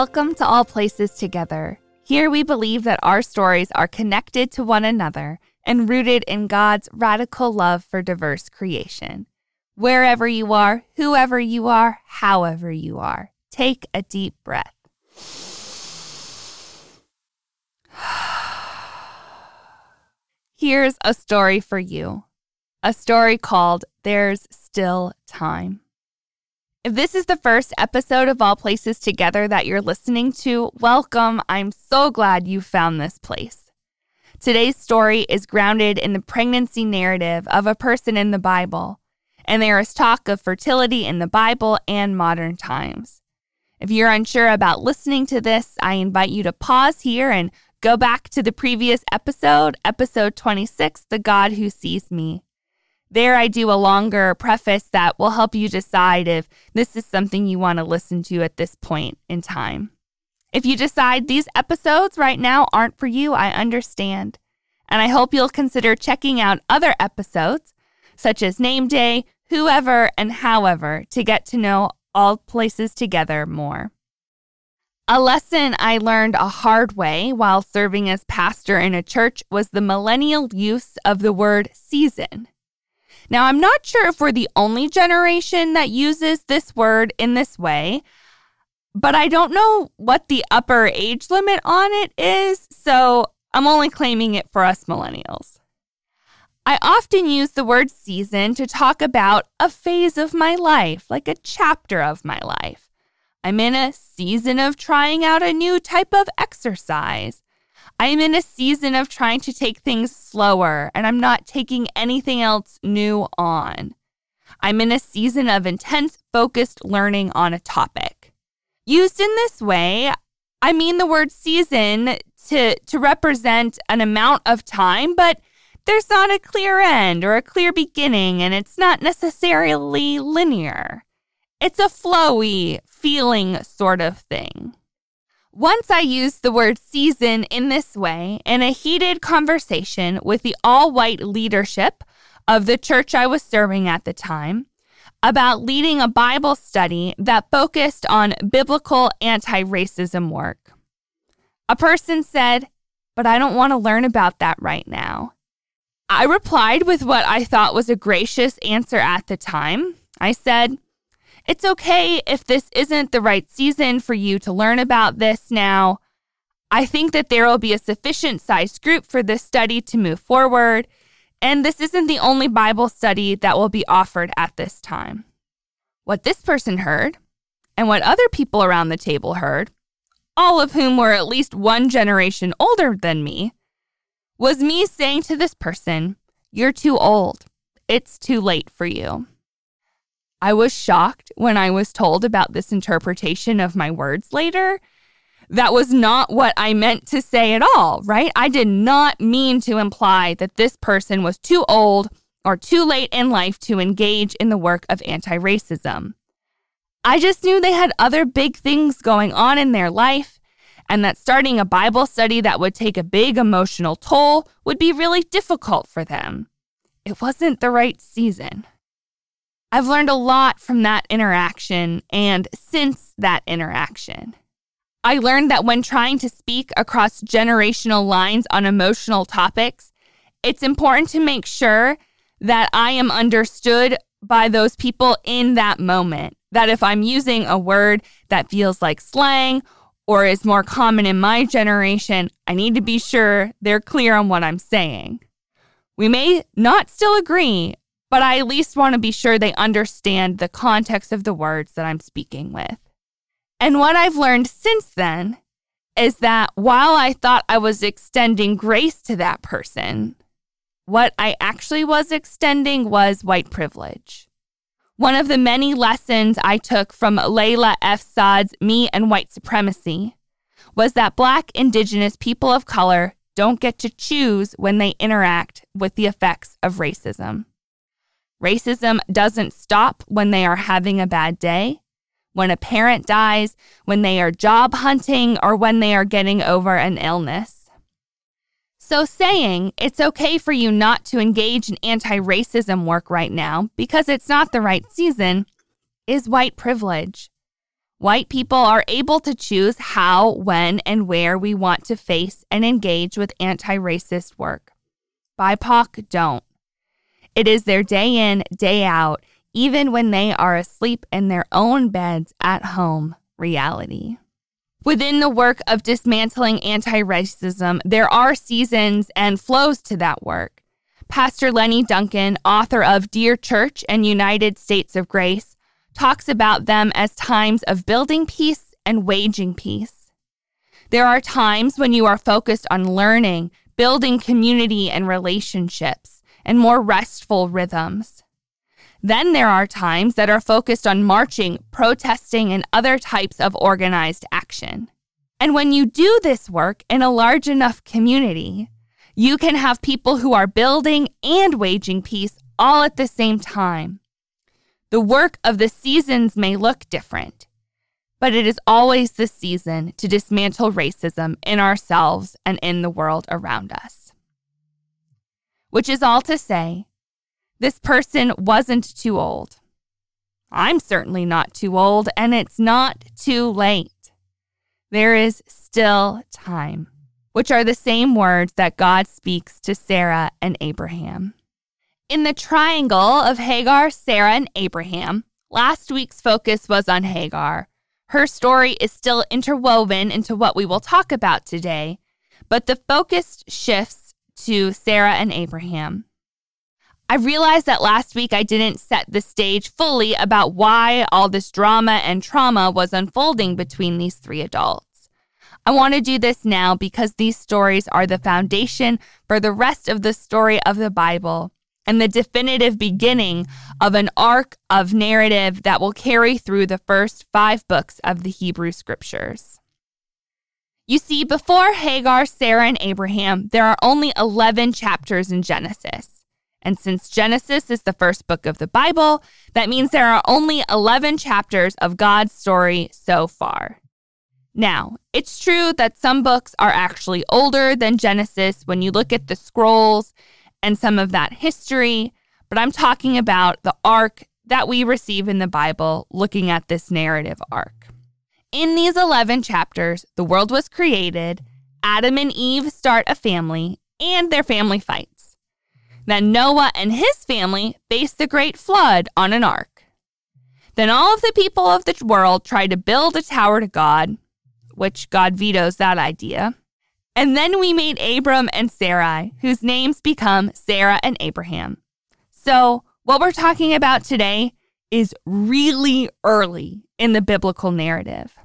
Welcome to All Places Together. Here we believe that our stories are connected to one another and rooted in God's radical love for diverse creation. Wherever you are, whoever you are, however you are, take a deep breath. Here's a story for you a story called There's Still Time. If this is the first episode of All Places Together that you're listening to, welcome. I'm so glad you found this place. Today's story is grounded in the pregnancy narrative of a person in the Bible, and there is talk of fertility in the Bible and modern times. If you're unsure about listening to this, I invite you to pause here and go back to the previous episode, episode 26, The God Who Sees Me. There, I do a longer preface that will help you decide if this is something you want to listen to at this point in time. If you decide these episodes right now aren't for you, I understand. And I hope you'll consider checking out other episodes, such as Name Day, Whoever, and However, to get to know all places together more. A lesson I learned a hard way while serving as pastor in a church was the millennial use of the word season. Now, I'm not sure if we're the only generation that uses this word in this way, but I don't know what the upper age limit on it is, so I'm only claiming it for us millennials. I often use the word season to talk about a phase of my life, like a chapter of my life. I'm in a season of trying out a new type of exercise. I'm in a season of trying to take things slower and I'm not taking anything else new on. I'm in a season of intense, focused learning on a topic. Used in this way, I mean the word season to, to represent an amount of time, but there's not a clear end or a clear beginning, and it's not necessarily linear. It's a flowy, feeling sort of thing. Once I used the word season in this way in a heated conversation with the all white leadership of the church I was serving at the time about leading a Bible study that focused on biblical anti racism work. A person said, But I don't want to learn about that right now. I replied with what I thought was a gracious answer at the time. I said, it's okay if this isn't the right season for you to learn about this now. I think that there will be a sufficient sized group for this study to move forward, and this isn't the only Bible study that will be offered at this time. What this person heard, and what other people around the table heard, all of whom were at least one generation older than me, was me saying to this person, You're too old. It's too late for you. I was shocked when I was told about this interpretation of my words later. That was not what I meant to say at all, right? I did not mean to imply that this person was too old or too late in life to engage in the work of anti racism. I just knew they had other big things going on in their life, and that starting a Bible study that would take a big emotional toll would be really difficult for them. It wasn't the right season. I've learned a lot from that interaction and since that interaction. I learned that when trying to speak across generational lines on emotional topics, it's important to make sure that I am understood by those people in that moment. That if I'm using a word that feels like slang or is more common in my generation, I need to be sure they're clear on what I'm saying. We may not still agree but I at least want to be sure they understand the context of the words that I'm speaking with. And what I've learned since then is that while I thought I was extending grace to that person, what I actually was extending was white privilege. One of the many lessons I took from Layla F. Saad's Me and White Supremacy was that Black, Indigenous people of color don't get to choose when they interact with the effects of racism. Racism doesn't stop when they are having a bad day, when a parent dies, when they are job hunting, or when they are getting over an illness. So, saying it's okay for you not to engage in anti racism work right now because it's not the right season is white privilege. White people are able to choose how, when, and where we want to face and engage with anti racist work. BIPOC don't. It is their day in, day out, even when they are asleep in their own beds at home reality. Within the work of dismantling anti racism, there are seasons and flows to that work. Pastor Lenny Duncan, author of Dear Church and United States of Grace, talks about them as times of building peace and waging peace. There are times when you are focused on learning, building community and relationships, and more restful rhythms. Then there are times that are focused on marching, protesting, and other types of organized action. And when you do this work in a large enough community, you can have people who are building and waging peace all at the same time. The work of the seasons may look different, but it is always the season to dismantle racism in ourselves and in the world around us. Which is all to say, this person wasn't too old. I'm certainly not too old, and it's not too late. There is still time, which are the same words that God speaks to Sarah and Abraham. In the triangle of Hagar, Sarah, and Abraham, last week's focus was on Hagar. Her story is still interwoven into what we will talk about today, but the focus shifts to Sarah and Abraham. I realized that last week I didn't set the stage fully about why all this drama and trauma was unfolding between these three adults. I want to do this now because these stories are the foundation for the rest of the story of the Bible and the definitive beginning of an arc of narrative that will carry through the first five books of the Hebrew Scriptures. You see, before Hagar, Sarah, and Abraham, there are only 11 chapters in Genesis. And since Genesis is the first book of the Bible, that means there are only 11 chapters of God's story so far. Now, it's true that some books are actually older than Genesis when you look at the scrolls and some of that history, but I'm talking about the arc that we receive in the Bible looking at this narrative arc. In these 11 chapters, the world was created, Adam and Eve start a family, and their family fights. Then Noah and his family faced the great flood on an ark. Then all of the people of the world tried to build a tower to God, which God vetoes that idea. And then we made Abram and Sarai, whose names become Sarah and Abraham. So, what we're talking about today is really early in the biblical narrative.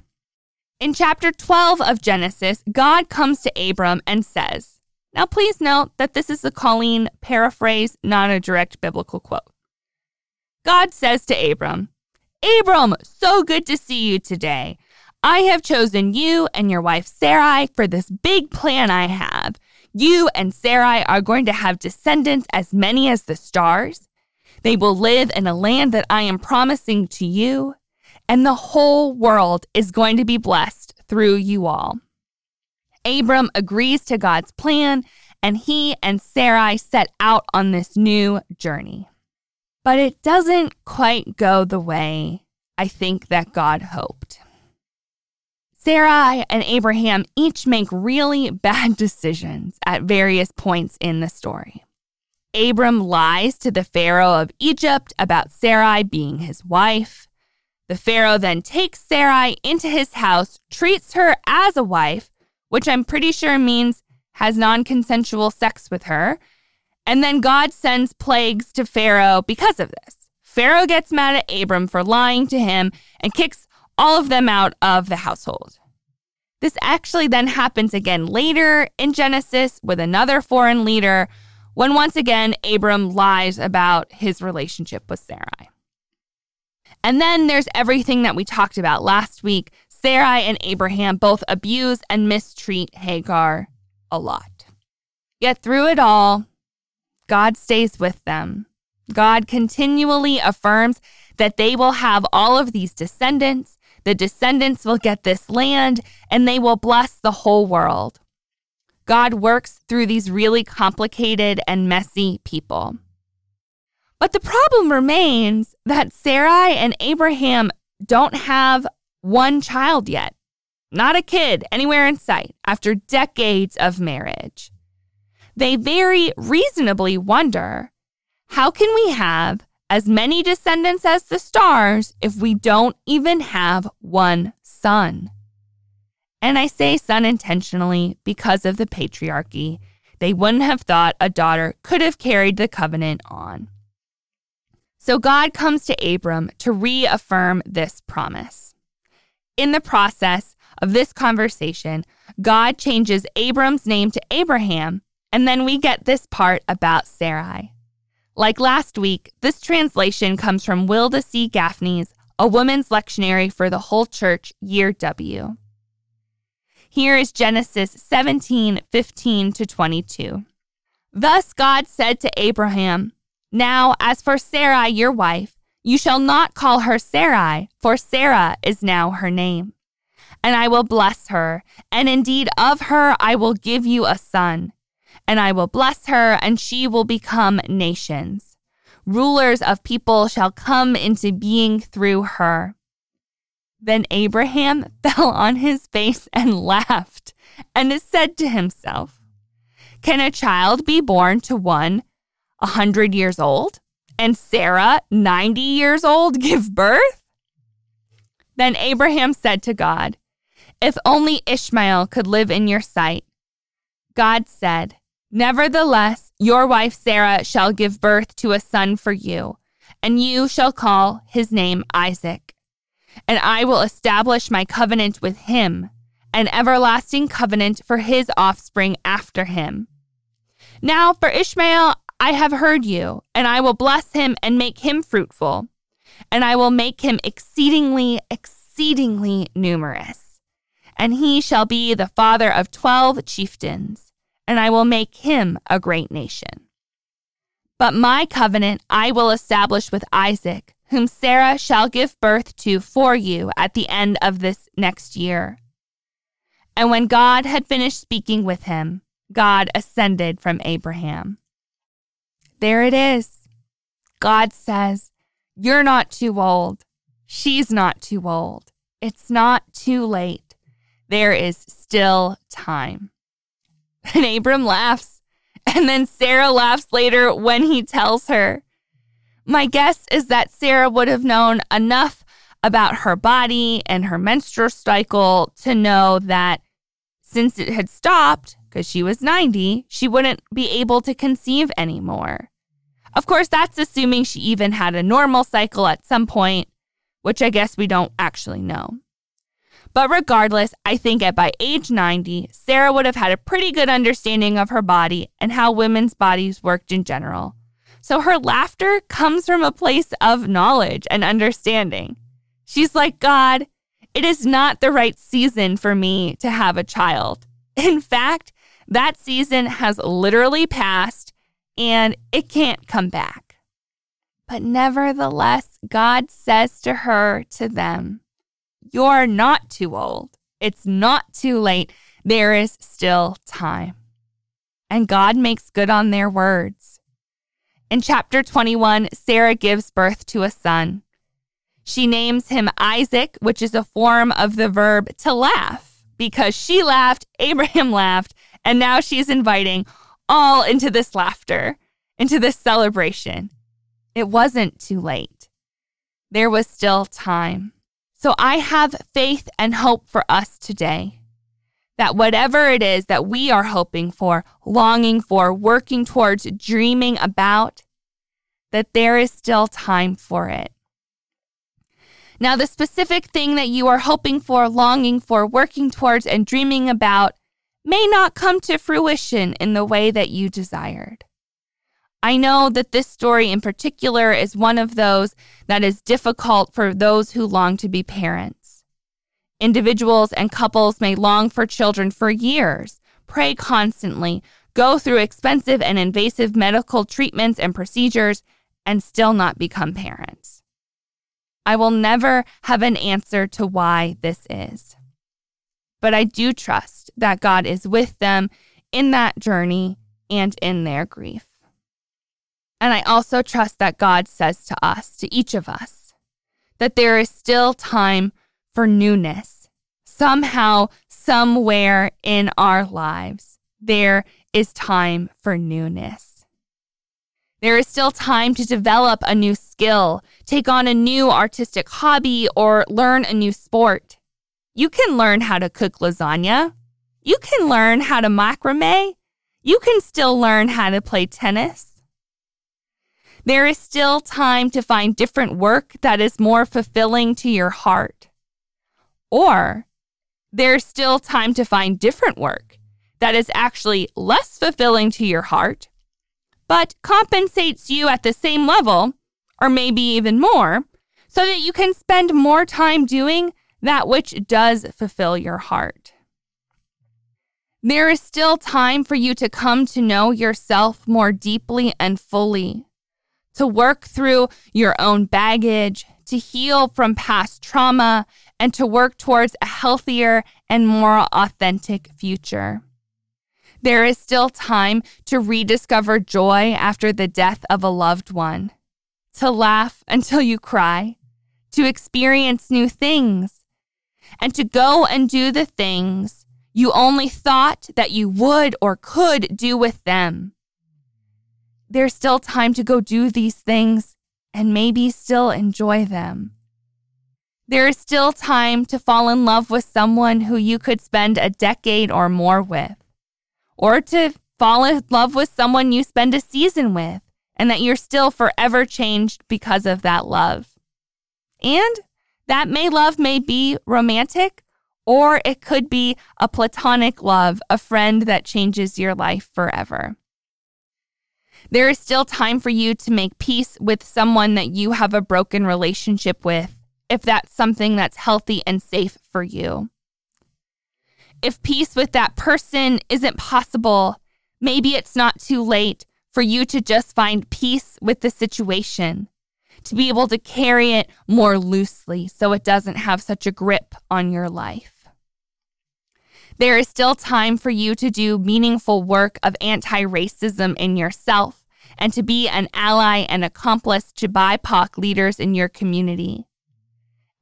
In chapter 12 of Genesis, God comes to Abram and says, now, please note that this is a Colleen paraphrase, not a direct biblical quote. God says to Abram, Abram, so good to see you today. I have chosen you and your wife Sarai for this big plan I have. You and Sarai are going to have descendants as many as the stars. They will live in a land that I am promising to you, and the whole world is going to be blessed through you all. Abram agrees to God's plan, and he and Sarai set out on this new journey. But it doesn't quite go the way I think that God hoped. Sarai and Abraham each make really bad decisions at various points in the story. Abram lies to the Pharaoh of Egypt about Sarai being his wife. The Pharaoh then takes Sarai into his house, treats her as a wife, which I'm pretty sure means has non consensual sex with her. And then God sends plagues to Pharaoh because of this. Pharaoh gets mad at Abram for lying to him and kicks all of them out of the household. This actually then happens again later in Genesis with another foreign leader when once again Abram lies about his relationship with Sarai. And then there's everything that we talked about last week Sarai and Abraham both abuse and mistreat Hagar a lot. Yet through it all, God stays with them. God continually affirms that they will have all of these descendants. The descendants will get this land and they will bless the whole world. God works through these really complicated and messy people. But the problem remains that Sarai and Abraham don't have one child yet. Not a kid anywhere in sight after decades of marriage. They very reasonably wonder how can we have as many descendants as the stars if we don't even have one son? And I say son intentionally because of the patriarchy. They wouldn't have thought a daughter could have carried the covenant on. So God comes to Abram to reaffirm this promise. In the process of this conversation, God changes Abram's name to Abraham, and then we get this part about Sarai. Like last week, this translation comes from Wilda C. Gafney's A Woman's Lectionary for the Whole Church, Year W. Here is Genesis 17 15 to 22. Thus God said to Abraham, Now, as for Sarai, your wife, you shall not call her Sarai, for Sarah is now her name. And I will bless her, and indeed of her I will give you a son and I will bless her, and she will become nations. Rulers of people shall come into being through her. Then Abraham fell on his face and laughed, and said to himself, Can a child be born to one a hundred years old, and Sarah, ninety years old, give birth? Then Abraham said to God, If only Ishmael could live in your sight. God said, Nevertheless, your wife Sarah shall give birth to a son for you, and you shall call his name Isaac. And I will establish my covenant with him, an everlasting covenant for his offspring after him. Now, for Ishmael, I have heard you, and I will bless him and make him fruitful, and I will make him exceedingly, exceedingly numerous. And he shall be the father of twelve chieftains and I will make him a great nation. But my covenant I will establish with Isaac, whom Sarah shall give birth to for you at the end of this next year. And when God had finished speaking with him, God ascended from Abraham. There it is. God says, You're not too old. She's not too old. It's not too late. There is still time. And Abram laughs. And then Sarah laughs later when he tells her. My guess is that Sarah would have known enough about her body and her menstrual cycle to know that since it had stopped, because she was 90, she wouldn't be able to conceive anymore. Of course, that's assuming she even had a normal cycle at some point, which I guess we don't actually know. But regardless, I think at by age 90, Sarah would have had a pretty good understanding of her body and how women's bodies worked in general. So her laughter comes from a place of knowledge and understanding. She's like, God, it is not the right season for me to have a child. In fact, that season has literally passed and it can't come back. But nevertheless, God says to her, to them, you're not too old. It's not too late. There is still time. And God makes good on their words. In chapter 21, Sarah gives birth to a son. She names him Isaac, which is a form of the verb to laugh, because she laughed, Abraham laughed, and now she's inviting all into this laughter, into this celebration. It wasn't too late. There was still time. So I have faith and hope for us today that whatever it is that we are hoping for, longing for, working towards, dreaming about, that there is still time for it. Now, the specific thing that you are hoping for, longing for, working towards, and dreaming about may not come to fruition in the way that you desired. I know that this story in particular is one of those that is difficult for those who long to be parents. Individuals and couples may long for children for years, pray constantly, go through expensive and invasive medical treatments and procedures, and still not become parents. I will never have an answer to why this is. But I do trust that God is with them in that journey and in their grief. And I also trust that God says to us, to each of us, that there is still time for newness. Somehow, somewhere in our lives, there is time for newness. There is still time to develop a new skill, take on a new artistic hobby, or learn a new sport. You can learn how to cook lasagna. You can learn how to macrame. You can still learn how to play tennis. There is still time to find different work that is more fulfilling to your heart. Or there's still time to find different work that is actually less fulfilling to your heart, but compensates you at the same level, or maybe even more, so that you can spend more time doing that which does fulfill your heart. There is still time for you to come to know yourself more deeply and fully, to work through your own baggage, to heal from past trauma, and to work towards a healthier and more authentic future. There is still time to rediscover joy after the death of a loved one, to laugh until you cry, to experience new things, and to go and do the things you only thought that you would or could do with them. There's still time to go do these things and maybe still enjoy them. There is still time to fall in love with someone who you could spend a decade or more with, or to fall in love with someone you spend a season with and that you're still forever changed because of that love. And that may love may be romantic or it could be a platonic love, a friend that changes your life forever. There is still time for you to make peace with someone that you have a broken relationship with if that's something that's healthy and safe for you. If peace with that person isn't possible, maybe it's not too late for you to just find peace with the situation, to be able to carry it more loosely so it doesn't have such a grip on your life. There is still time for you to do meaningful work of anti racism in yourself and to be an ally and accomplice to BIPOC leaders in your community.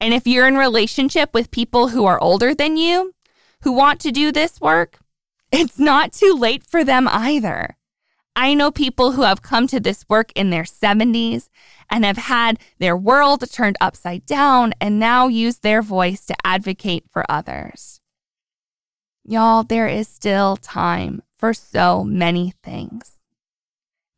And if you're in relationship with people who are older than you, who want to do this work, it's not too late for them either. I know people who have come to this work in their 70s and have had their world turned upside down and now use their voice to advocate for others. Y'all, there is still time for so many things.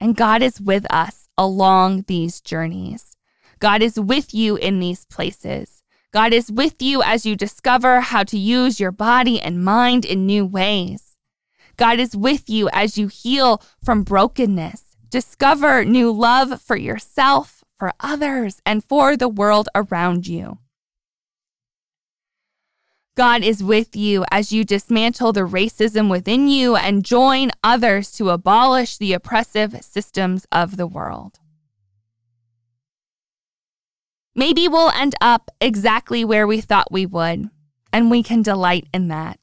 And God is with us along these journeys. God is with you in these places. God is with you as you discover how to use your body and mind in new ways. God is with you as you heal from brokenness, discover new love for yourself, for others, and for the world around you. God is with you as you dismantle the racism within you and join others to abolish the oppressive systems of the world. Maybe we'll end up exactly where we thought we would, and we can delight in that.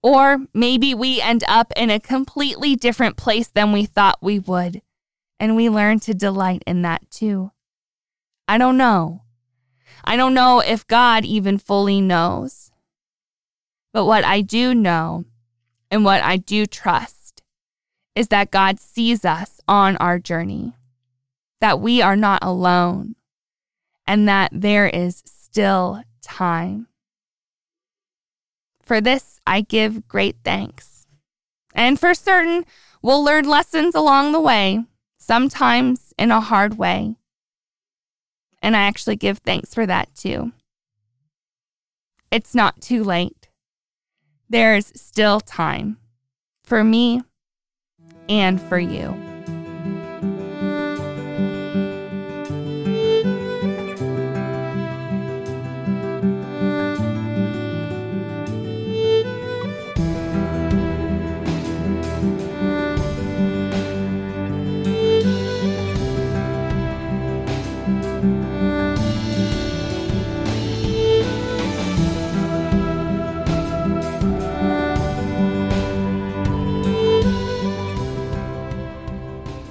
Or maybe we end up in a completely different place than we thought we would, and we learn to delight in that too. I don't know. I don't know if God even fully knows. But what I do know and what I do trust is that God sees us on our journey, that we are not alone, and that there is still time. For this, I give great thanks. And for certain, we'll learn lessons along the way, sometimes in a hard way. And I actually give thanks for that too. It's not too late. There's still time for me and for you.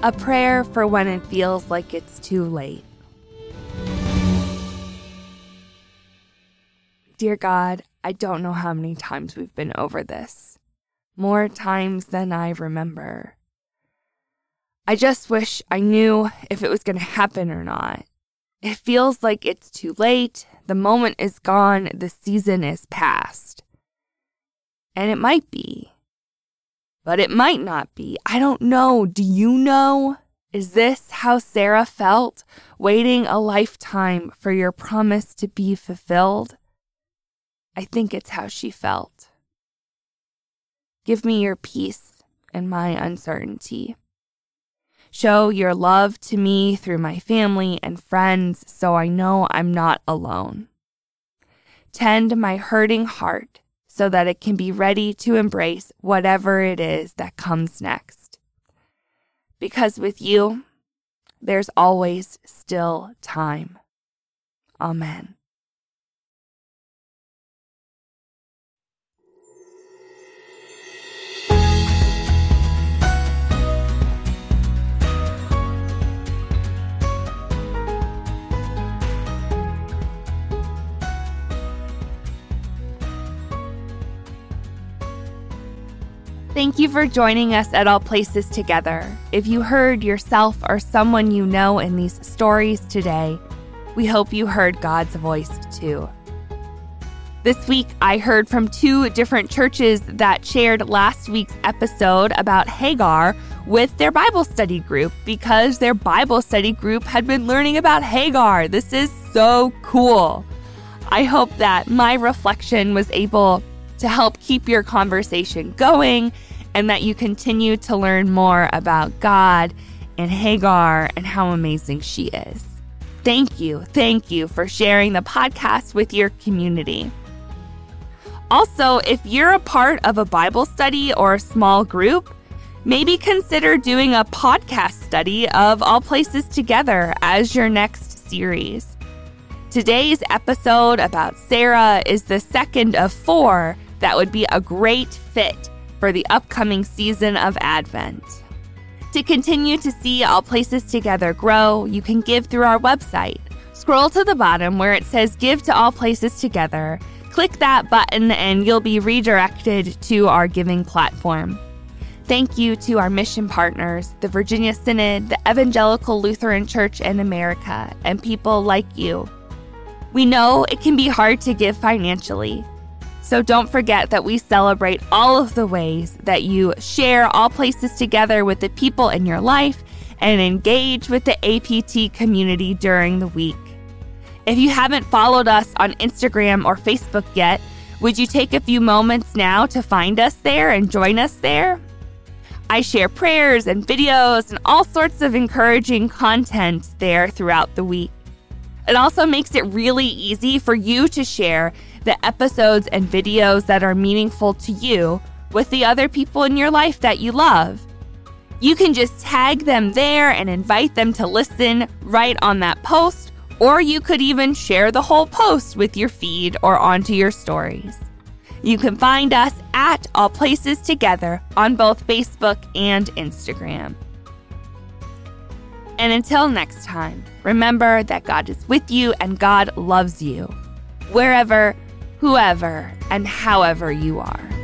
A prayer for when it feels like it's too late. Dear God, I don't know how many times we've been over this. More times than I remember. I just wish I knew if it was going to happen or not. It feels like it's too late. The moment is gone. The season is past. And it might be. But it might not be. I don't know. Do you know? Is this how Sarah felt, waiting a lifetime for your promise to be fulfilled? I think it's how she felt. Give me your peace and my uncertainty. Show your love to me through my family and friends so I know I'm not alone. Tend my hurting heart so that it can be ready to embrace whatever it is that comes next. Because with you, there's always still time. Amen. Thank you for joining us at All Places Together. If you heard yourself or someone you know in these stories today, we hope you heard God's voice too. This week, I heard from two different churches that shared last week's episode about Hagar with their Bible study group because their Bible study group had been learning about Hagar. This is so cool. I hope that my reflection was able to help keep your conversation going and that you continue to learn more about God and Hagar and how amazing she is. Thank you. Thank you for sharing the podcast with your community. Also, if you're a part of a Bible study or a small group, maybe consider doing a podcast study of All Places Together as your next series. Today's episode about Sarah is the second of four that would be a great fit for the upcoming season of Advent. To continue to see All Places Together grow, you can give through our website. Scroll to the bottom where it says Give to All Places Together. Click that button and you'll be redirected to our giving platform. Thank you to our mission partners, the Virginia Synod, the Evangelical Lutheran Church in America, and people like you. We know it can be hard to give financially, so don't forget that we celebrate all of the ways that you share all places together with the people in your life and engage with the APT community during the week. If you haven't followed us on Instagram or Facebook yet, would you take a few moments now to find us there and join us there? I share prayers and videos and all sorts of encouraging content there throughout the week. It also makes it really easy for you to share the episodes and videos that are meaningful to you with the other people in your life that you love. You can just tag them there and invite them to listen right on that post, or you could even share the whole post with your feed or onto your stories. You can find us at All Places Together on both Facebook and Instagram. And until next time, remember that God is with you and God loves you. Wherever whoever and however you are.